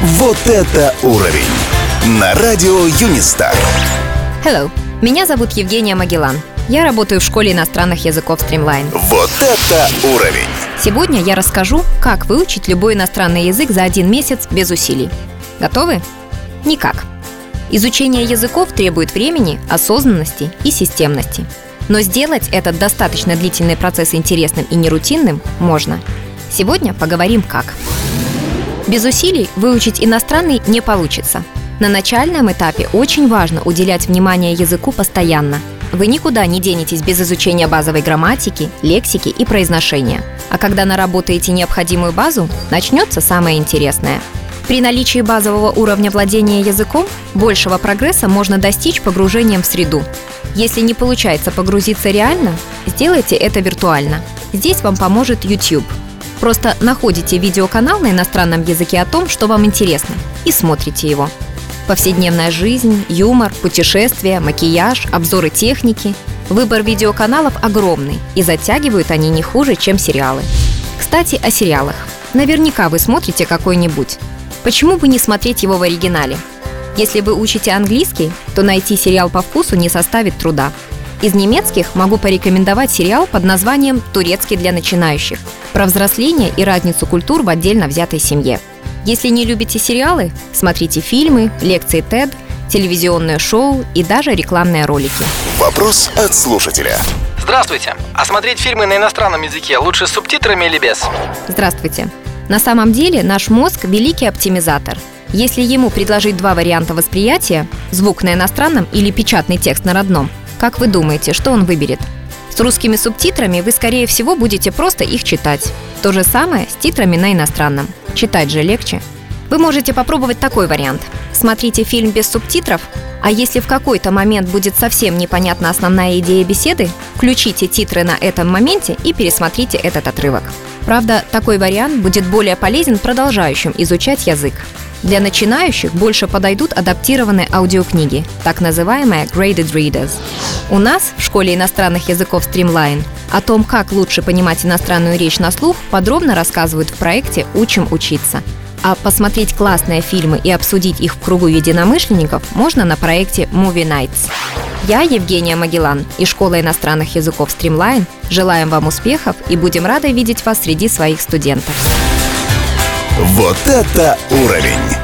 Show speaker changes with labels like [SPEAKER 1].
[SPEAKER 1] Вот это уровень! На радио Юнистар.
[SPEAKER 2] Hello, меня зовут Евгения Магеллан. Я работаю в школе иностранных языков Streamline.
[SPEAKER 1] Вот это уровень!
[SPEAKER 2] Сегодня я расскажу, как выучить любой иностранный язык за один месяц без усилий. Готовы? Никак. Изучение языков требует времени, осознанности и системности. Но сделать этот достаточно длительный процесс интересным и нерутинным можно. Сегодня поговорим как. Без усилий выучить иностранный не получится. На начальном этапе очень важно уделять внимание языку постоянно. Вы никуда не денетесь без изучения базовой грамматики, лексики и произношения. А когда наработаете необходимую базу, начнется самое интересное. При наличии базового уровня владения языком большего прогресса можно достичь погружением в среду. Если не получается погрузиться реально, сделайте это виртуально. Здесь вам поможет YouTube – Просто находите видеоканал на иностранном языке о том, что вам интересно, и смотрите его. Повседневная жизнь, юмор, путешествия, макияж, обзоры техники. Выбор видеоканалов огромный, и затягивают они не хуже, чем сериалы. Кстати, о сериалах. Наверняка вы смотрите какой-нибудь. Почему бы не смотреть его в оригинале? Если вы учите английский, то найти сериал по вкусу не составит труда. Из немецких могу порекомендовать сериал под названием «Турецкий для начинающих» про взросление и разницу культур в отдельно взятой семье. Если не любите сериалы, смотрите фильмы, лекции TED, телевизионное шоу и даже рекламные ролики.
[SPEAKER 1] Вопрос от слушателя.
[SPEAKER 3] Здравствуйте. А смотреть фильмы на иностранном языке лучше с субтитрами или без?
[SPEAKER 2] Здравствуйте. На самом деле наш мозг – великий оптимизатор. Если ему предложить два варианта восприятия – звук на иностранном или печатный текст на родном – как вы думаете, что он выберет? С русскими субтитрами вы, скорее всего, будете просто их читать. То же самое с титрами на иностранном. Читать же легче. Вы можете попробовать такой вариант. Смотрите фильм без субтитров, а если в какой-то момент будет совсем непонятна основная идея беседы, включите титры на этом моменте и пересмотрите этот отрывок. Правда, такой вариант будет более полезен продолжающим изучать язык. Для начинающих больше подойдут адаптированные аудиокниги, так называемые graded readers. У нас в школе иностранных языков Streamline о том, как лучше понимать иностранную речь на слух, подробно рассказывают в проекте «Учим учиться». А посмотреть классные фильмы и обсудить их в кругу единомышленников можно на проекте Movie Nights. Я Евгения Магеллан из Школы иностранных языков Streamline. Желаем вам успехов и будем рады видеть вас среди своих студентов.
[SPEAKER 1] Вот это уровень!